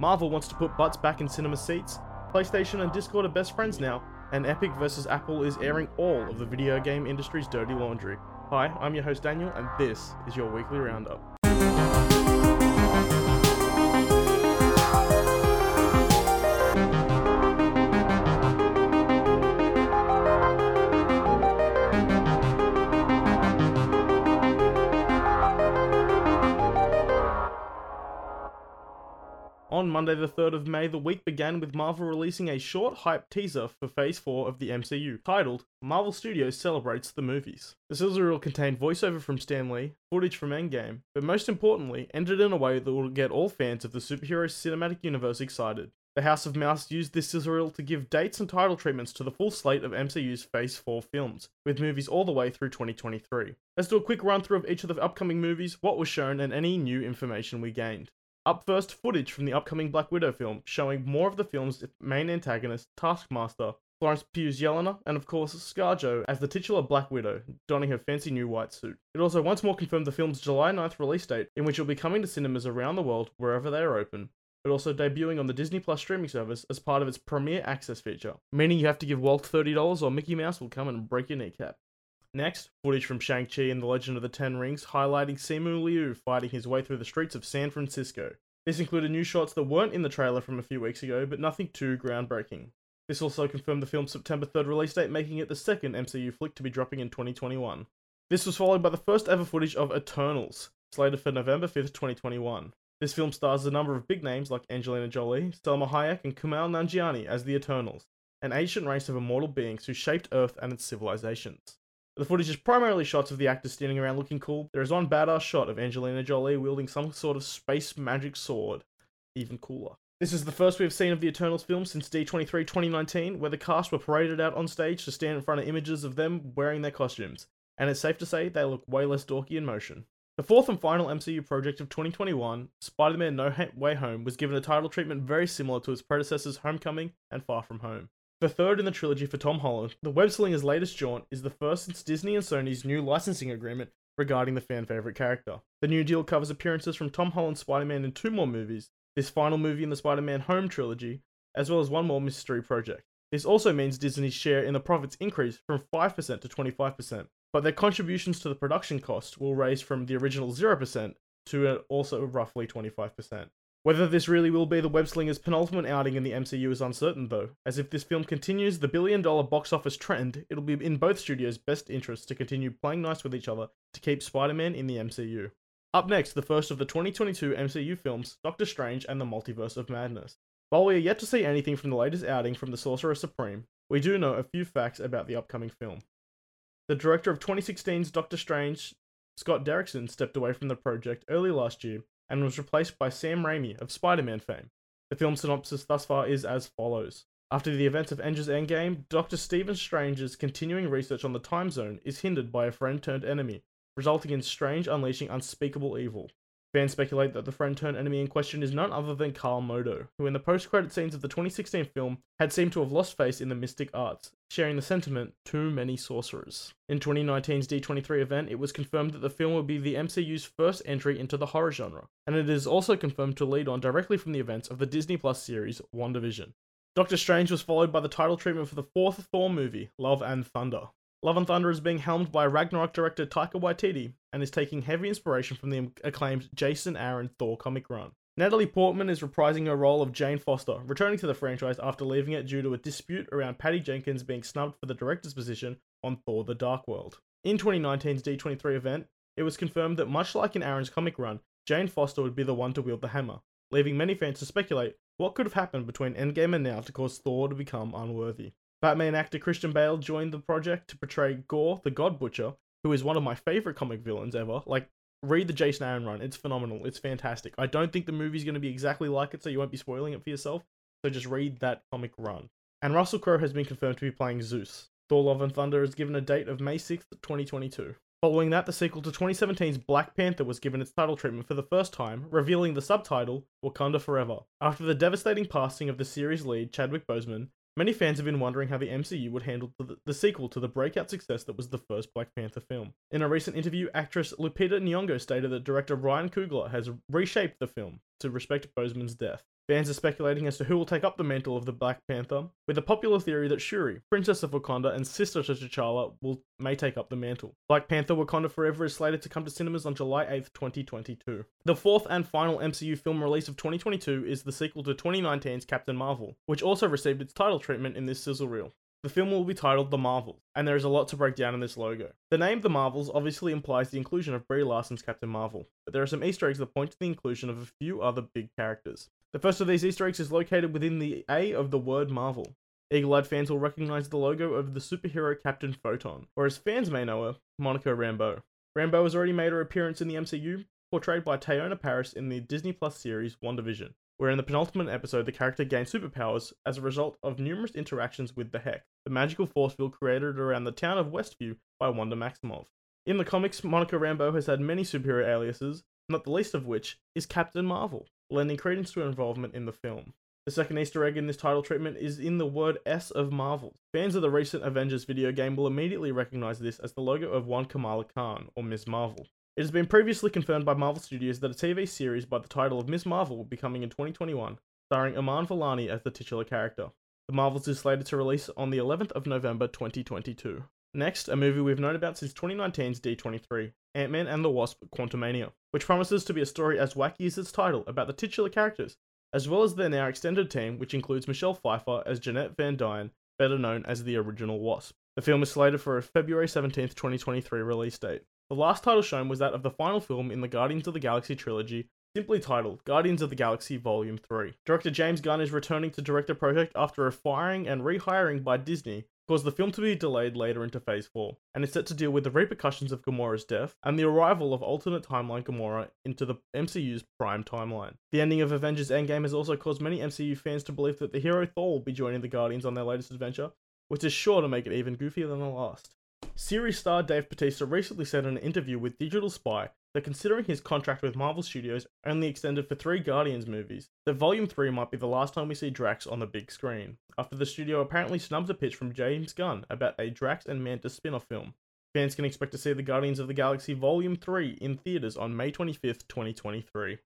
Marvel wants to put butts back in cinema seats, PlayStation and Discord are best friends now, and Epic vs. Apple is airing all of the video game industry's dirty laundry. Hi, I'm your host Daniel, and this is your weekly roundup. On Monday, the 3rd of May, the week began with Marvel releasing a short hype teaser for Phase 4 of the MCU, titled Marvel Studios Celebrates the Movies. The sizzle reel contained voiceover from Stan Lee, footage from Endgame, but most importantly, ended in a way that will get all fans of the superhero cinematic universe excited. The House of Mouse used this sizzle reel to give dates and title treatments to the full slate of MCU's Phase 4 films, with movies all the way through 2023. Let's do a quick run through of each of the upcoming movies, what was shown, and any new information we gained. Up first, footage from the upcoming Black Widow film, showing more of the film's main antagonist, Taskmaster, Florence Pugh's Yelena, and of course ScarJo as the titular Black Widow, donning her fancy new white suit. It also once more confirmed the film's July 9th release date, in which it will be coming to cinemas around the world wherever they are open, but also debuting on the Disney Plus streaming service as part of its Premier Access feature, meaning you have to give Walt $30 or Mickey Mouse will come and break your kneecap. Next, footage from Shang-Chi and the Legend of the Ten Rings highlighting Simu Liu fighting his way through the streets of San Francisco. This included new shots that weren't in the trailer from a few weeks ago, but nothing too groundbreaking. This also confirmed the film's September 3rd release date, making it the second MCU flick to be dropping in 2021. This was followed by the first ever footage of Eternals, slated for November 5th, 2021. This film stars a number of big names like Angelina Jolie, Salma Hayek, and Kumail Nanjiani as the Eternals, an ancient race of immortal beings who shaped Earth and its civilizations. The footage is primarily shots of the actors standing around looking cool. There is one badass shot of Angelina Jolie wielding some sort of space magic sword. Even cooler. This is the first we've seen of the Eternals film since D23 2019, where the cast were paraded out on stage to stand in front of images of them wearing their costumes, and it's safe to say they look way less dorky in motion. The fourth and final MCU project of 2021, Spider Man No Way Home, was given a title treatment very similar to its predecessors Homecoming and Far From Home. The third in the trilogy for Tom Holland, the web-slinger's latest jaunt is the first since Disney and Sony's new licensing agreement regarding the fan favorite character. The new deal covers appearances from Tom Holland's Spider-Man in two more movies, this final movie in the Spider-Man Home trilogy, as well as one more mystery project. This also means Disney's share in the profits increase from 5% to 25%, but their contributions to the production cost will raise from the original 0% to also roughly 25%. Whether this really will be the web slinger's penultimate outing in the MCU is uncertain, though, as if this film continues the billion dollar box office trend, it'll be in both studios' best interests to continue playing nice with each other to keep Spider Man in the MCU. Up next, the first of the 2022 MCU films, Doctor Strange and the Multiverse of Madness. While we are yet to see anything from the latest outing from the Sorcerer Supreme, we do know a few facts about the upcoming film. The director of 2016's Doctor Strange, Scott Derrickson, stepped away from the project early last year and was replaced by Sam Raimi of Spider Man fame. The film synopsis thus far is as follows. After the events of Avengers Endgame, Dr. Stephen Strange's continuing research on the Time Stone is hindered by a friend turned enemy, resulting in Strange unleashing unspeakable evil. Fans speculate that the friend turned enemy in question is none other than Karl Mordo, who in the post credit scenes of the 2016 film had seemed to have lost face in the mystic arts, sharing the sentiment, too many sorcerers. In 2019's D23 event, it was confirmed that the film would be the MCU's first entry into the horror genre, and it is also confirmed to lead on directly from the events of the Disney Plus series WandaVision. Doctor Strange was followed by the title treatment for the fourth Thor movie, Love and Thunder. Love and Thunder is being helmed by Ragnarok director Taika Waititi and is taking heavy inspiration from the acclaimed Jason Aaron Thor comic run. Natalie Portman is reprising her role of Jane Foster, returning to the franchise after leaving it due to a dispute around Patty Jenkins being snubbed for the director's position on Thor The Dark World. In 2019's D23 event, it was confirmed that much like in Aaron's comic run, Jane Foster would be the one to wield the hammer, leaving many fans to speculate what could have happened between Endgame and now to cause Thor to become unworthy. Batman actor Christian Bale joined the project to portray Gorr, the God Butcher, who is one of my favorite comic villains ever. Like, read the Jason Aaron run. It's phenomenal. It's fantastic. I don't think the movie's going to be exactly like it, so you won't be spoiling it for yourself. So just read that comic run. And Russell Crowe has been confirmed to be playing Zeus. Thor Love and Thunder is given a date of May 6th, 2022. Following that, the sequel to 2017's Black Panther was given its title treatment for the first time, revealing the subtitle Wakanda Forever. After the devastating passing of the series lead Chadwick Boseman, Many fans have been wondering how the MCU would handle the, the, sequel to the breakout success that was the first Black Panther film. In a recent interview, actress Lupita Nyong'o stated that director Ryan Coogler has reshaped the film to respect Boseman's death. Fans are speculating as to who will take up the mantle of the Black Panther, with a popular theory that Shuri, Princess of Wakanda and sister to T'Challa, will may take up the mantle. Black Panther Wakanda Forever is slated to come to cinemas on July 8th, 2022. The fourth and final MCU film release of 2022 is the sequel to 2019's Captain Marvel, which also received its title treatment in this sizzle reel. The film will be titled The Marvels, and there is a lot to break down in this logo. The name The Marvels obviously implies the inclusion of Brie Larson's Captain Marvel, but there are some Easter eggs that point to the inclusion of a few other big characters. The first of these Easter eggs is located within the A of the word Marvel. Eagle eyed fans will recognize the logo of the superhero Captain Photon, or as fans may know her, Monica Rambeau. Rambeau has already made her appearance in the MCU, portrayed by Teyonah Parris in the Disney Plus series WandaVision, where in the penultimate episode the character gains superpowers as a result of numerous interactions with the Hex, the magical force field created around the town of Westview by Wanda Maximoff. In the comics, Monica Rambeau has had many superhero aliases, not the least of which is Captain Marvel lending credence to her involvement in the film. The second Easter egg in this title treatment is in the word S of Marvel. Fans of the recent Avengers video game will immediately recognize this as the logo of one Kamala Khan, or Ms. Marvel. It has been previously confirmed by Marvel Studios that a TV series by the title of Ms. Marvel will be coming in 2021, starring Iman Vellani as the titular character. The Marvels is slated to release on the 11th of November 2022. Next, a movie we've known about since 2019's D23, Ant-Man and the Wasp Quantumania, which promises to be a story as wacky as its title about the titular characters, as well as their now extended team, which includes Michelle Pfeiffer as Jeanette Van Dyne, better known as the original Wasp. The film is slated for a February 17th, 2023 release date. The last title shown was that of the final film in the Guardians of the Galaxy trilogy, simply titled Guardians of the Galaxy Volume 3. Director James Gunn is returning to direct the project after a firing and rehiring by Disney caused the film to be delayed later into Phase 4, and is set to deal with the repercussions of Gamora's death and the arrival of alternate timeline Gamora into the MCU's prime timeline. The ending of Avengers Endgame has also caused many MCU fans to believe that the hero Thor will be joining the Guardians on their latest adventure, which is sure to make it even goofier than the last. Series star Dave Bautista recently said in an interview with Digital Spy that considering his contract with Marvel Studios only extended for three Guardians movies, that Volume 3 might be the last time we see Drax on the big screen, after the studio apparently snubbed a pitch from James Gunn about a Drax and Mantis spin off film. Fans can expect to see the Guardians of the Galaxy Volume 3 in theaters on May 25th, 2023.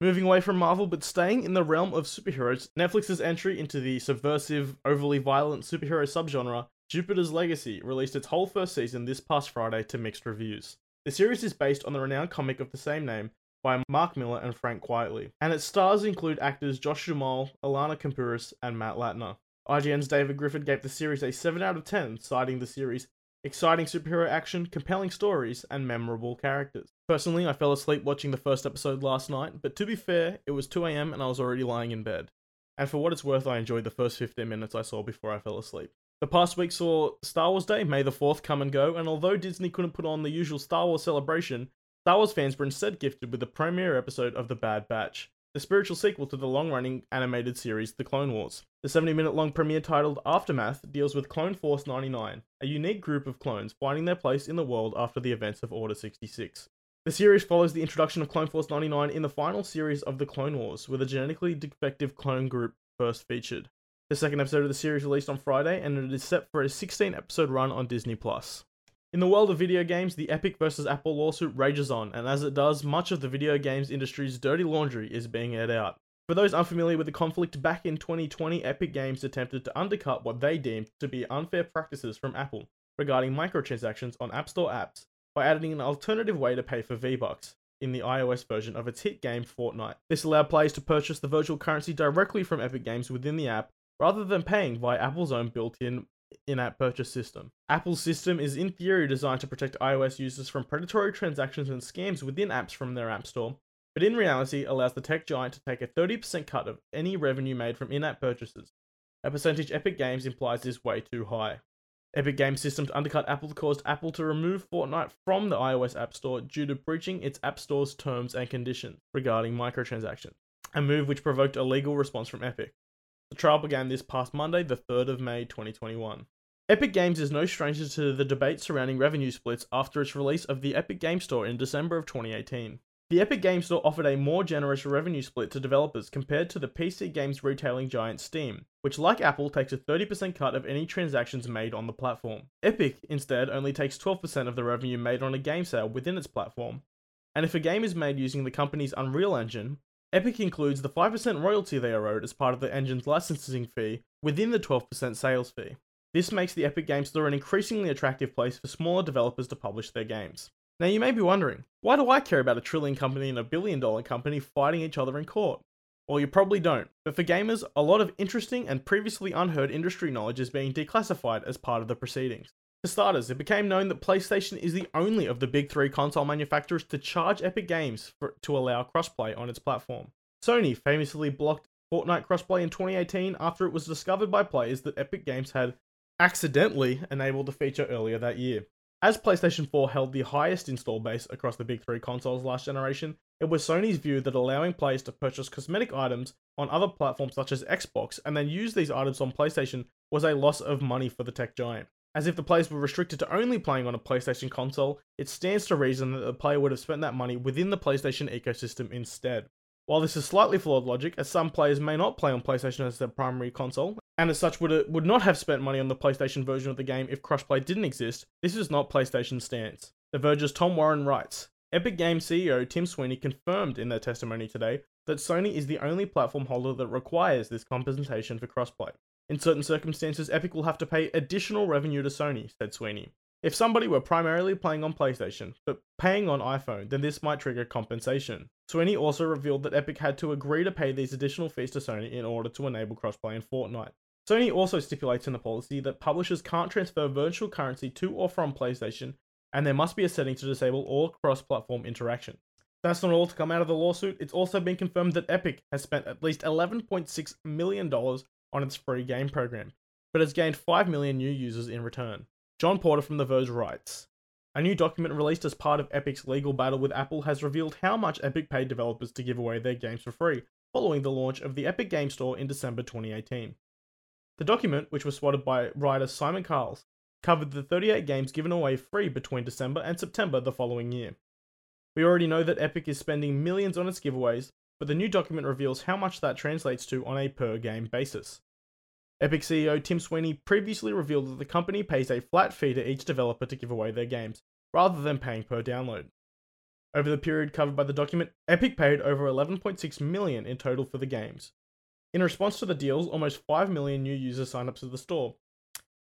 Moving away from Marvel but staying in the realm of superheroes, Netflix's entry into the subversive, overly violent superhero subgenre, Jupiter's Legacy, released its whole first season this past Friday to mixed reviews. The series is based on the renowned comic of the same name by Mark Millar and Frank Quitely, and its stars include actors Josh Duhamel, Elena Kampouris, and Matt Latner. IGN's David Griffin gave the series a 7 out of 10, citing the series exciting superhero action, compelling stories, and memorable characters. Personally, I fell asleep watching the first episode last night, but to be fair, it was 2am and I was already lying in bed. And for what it's worth, I enjoyed the first 15 minutes I saw before I fell asleep. The past week saw Star Wars Day, May the 4th, come and go, and although Disney couldn't put on the usual Star Wars celebration, Star Wars fans were instead gifted with the premiere episode of The Bad Batch, the spiritual sequel to the long running animated series The Clone Wars. The 70 minute long premiere titled Aftermath deals with Clone Force 99, a unique group of clones finding their place in the world after the events of Order 66. The series follows the introduction of Clone Force 99 in the final series of The Clone Wars, where the genetically defective clone group first featured. The second episode of the series released on Friday, and it is set for a 16 episode run on Disney Plus. In the world of video games, the Epic vs. Apple lawsuit rages on, and as it does, much of the video games industry's dirty laundry is being aired out. For those unfamiliar with the conflict, back in 2020, Epic Games attempted to undercut what they deemed to be unfair practices from Apple regarding microtransactions on App Store apps by adding an alternative way to pay for V-Bucks in the iOS version of its hit game Fortnite. This allowed players to purchase the virtual currency directly from Epic Games within the app rather than paying via Apple's own built-in in-app purchase system. Apple's system is in theory designed to protect iOS users from predatory transactions and scams within apps from their app store, but in reality allows the tech giant to take a 30% cut of any revenue made from in-app purchases. A percentage Epic Games implies is way too high. Epic Games' system to undercut Apple caused Apple to remove Fortnite from the iOS App Store due to breaching its App Store's terms and conditions regarding microtransactions, a move which provoked a legal response from Epic. The trial began this past Monday, the 3rd of May 2021. Epic Games is no stranger to the debate surrounding revenue splits after its release of the Epic Game Store in December of 2018. The Epic Game Store offered a more generous revenue split to developers compared to the PC games retailing giant Steam, which, like Apple, takes a 30% cut of any transactions made on the platform. Epic, instead, only takes 12% of the revenue made on a game sale within its platform. And if a game is made using the company's Unreal Engine, Epic includes the 5% royalty they are owed as part of the engine's licensing fee within the 12% sales fee. This makes the Epic Game Store an increasingly attractive place for smaller developers to publish their games. Now, you may be wondering, why do I care about a trillion company and a billion dollar company fighting each other in court? Well, you probably don't, but for gamers, a lot of interesting and previously unheard industry knowledge is being declassified as part of the proceedings. For starters, it became known that PlayStation is the only of the big three console manufacturers to charge Epic Games for, to allow crossplay on its platform. Sony famously blocked Fortnite crossplay in 2018 after it was discovered by players that Epic Games had accidentally enabled the feature earlier that year. As PlayStation 4 held the highest install base across the big three consoles last generation, it was Sony's view that allowing players to purchase cosmetic items on other platforms such as Xbox and then use these items on PlayStation was a loss of money for the tech giant. As if the players were restricted to only playing on a PlayStation console, it stands to reason that the player would have spent that money within the PlayStation ecosystem instead. While this is slightly flawed logic, as some players may not play on PlayStation as their primary console, and as such would, would not have spent money on the PlayStation version of the game if crossplay didn't exist, this is not PlayStation's stance. The Verge's Tom Warren writes Epic Games CEO Tim Sweeney confirmed in their testimony today that Sony is the only platform holder that requires this compensation for crossplay. In certain circumstances, Epic will have to pay additional revenue to Sony, said Sweeney. If somebody were primarily playing on PlayStation, but paying on iPhone, then this might trigger compensation. Sweeney also revealed that Epic had to agree to pay these additional fees to Sony in order to enable crossplay in Fortnite. Sony also stipulates in the policy that publishers can't transfer virtual currency to or from PlayStation, and there must be a setting to disable all cross platform interaction. That's not all to come out of the lawsuit, it's also been confirmed that Epic has spent at least $11.6 million on its free game program, but has gained 5 million new users in return. John Porter from The Verge writes A new document released as part of Epic's legal battle with Apple has revealed how much Epic paid developers to give away their games for free following the launch of the Epic Game Store in December 2018. The document, which was spotted by writer Simon Carless, covered the 38 games given away free between December and September the following year. We already know that Epic is spending millions on its giveaways, but the new document reveals how much that translates to on a per game basis. Epic CEO Tim Sweeney previously revealed that the company pays a flat fee to each developer to give away their games, rather than paying per download. Over the period covered by the document, Epic paid over 11.6 million in total for the games. In response to the deals, almost 5 million new users signed up to the store,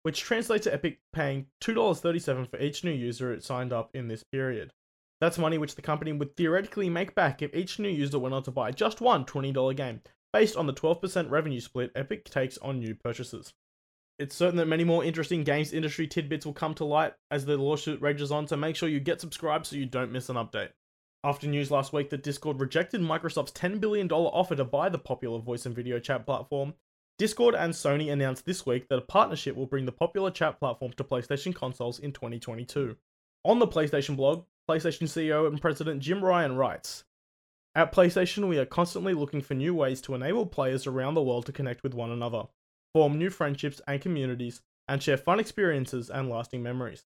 which translates to Epic paying $2.37 for each new user it signed up in this period. That's money which the company would theoretically make back if each new user went on to buy just one $20 game, based on the 12% revenue split Epic takes on new purchases. It's certain that many more interesting games industry tidbits will come to light as the lawsuit rages on, so make sure you get subscribed so you don't miss an update. After news last week that Discord rejected Microsoft's $10 billion offer to buy the popular voice and video chat platform, Discord and Sony announced this week that a partnership will bring the popular chat platform to PlayStation consoles in 2022. On the PlayStation blog, PlayStation CEO and President Jim Ryan writes at PlayStation, we are constantly looking for new ways to enable players around the world to connect with one another, form new friendships and communities, and share fun experiences and lasting memories.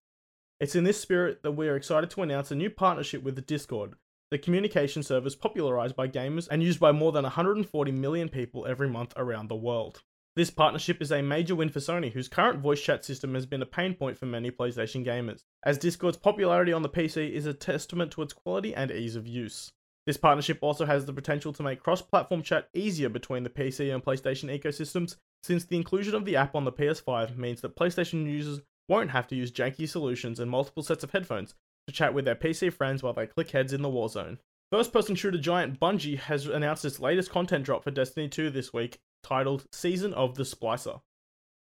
It's in this spirit that we are excited to announce a new partnership with Discord, the communication service popularized by gamers and used by more than 140 million people every month around the world. This partnership is a major win for Sony, whose current voice chat system has been a pain point for many PlayStation gamers, as Discord's popularity on the PC is a testament to its quality and ease of use. This partnership also has the potential to make cross platform chat easier between the PC and PlayStation ecosystems, since the inclusion of the app on the PS5 means that PlayStation users won't have to use janky solutions and multiple sets of headphones to chat with their PC friends while they click heads in the Warzone. First person shooter giant Bungie has announced its latest content drop for Destiny 2 this week, titled Season of the Splicer.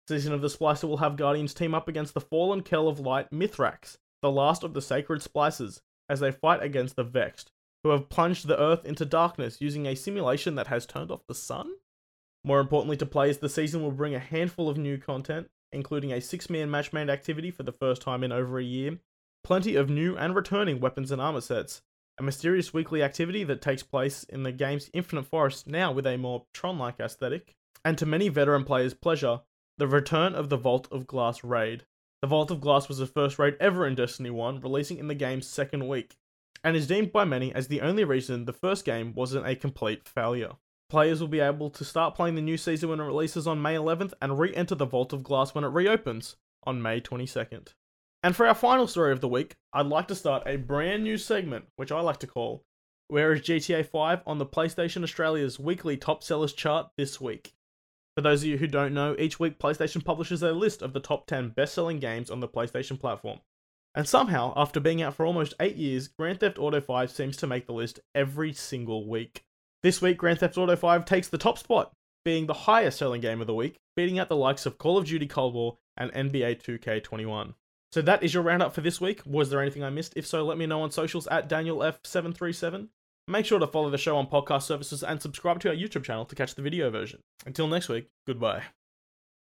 Season of the Splicer will have Guardians team up against the fallen Kell of Light Mithrax, the last of the sacred splicers, as they fight against the Vexed, who have plunged the Earth into darkness using a simulation that has turned off the sun? More importantly to players, the season will bring a handful of new content, including a six man match made activity for the first time in over a year, plenty of new and returning weapons and armor sets, a mysterious weekly activity that takes place in the game's Infinite Forest now with a more Tron like aesthetic, and to many veteran players' pleasure, the return of the Vault of Glass raid. The Vault of Glass was the first raid ever in Destiny 1, releasing in the game's second week, and is deemed by many as the only reason the first game wasn't a complete failure. Players will be able to start playing the new season when it releases on May 11th and re enter the Vault of Glass when it reopens on May 22nd. And for our final story of the week, I'd like to start a brand new segment, which I like to call Where is GTA 5 on the PlayStation Australia's weekly top sellers chart this week? For those of you who don't know, each week PlayStation publishes a list of the top 10 best selling games on the PlayStation platform. And somehow, after being out for almost 8 years, Grand Theft Auto 5 seems to make the list every single week. This week, Grand Theft Auto 5 takes the top spot, being the highest selling game of the week, beating out the likes of Call of Duty Cold War and NBA 2K21. So that is your roundup for this week. Was there anything I missed? If so, let me know on socials at DanielF737. Make sure to follow the show on podcast services and subscribe to our YouTube channel to catch the video version. Until next week, goodbye.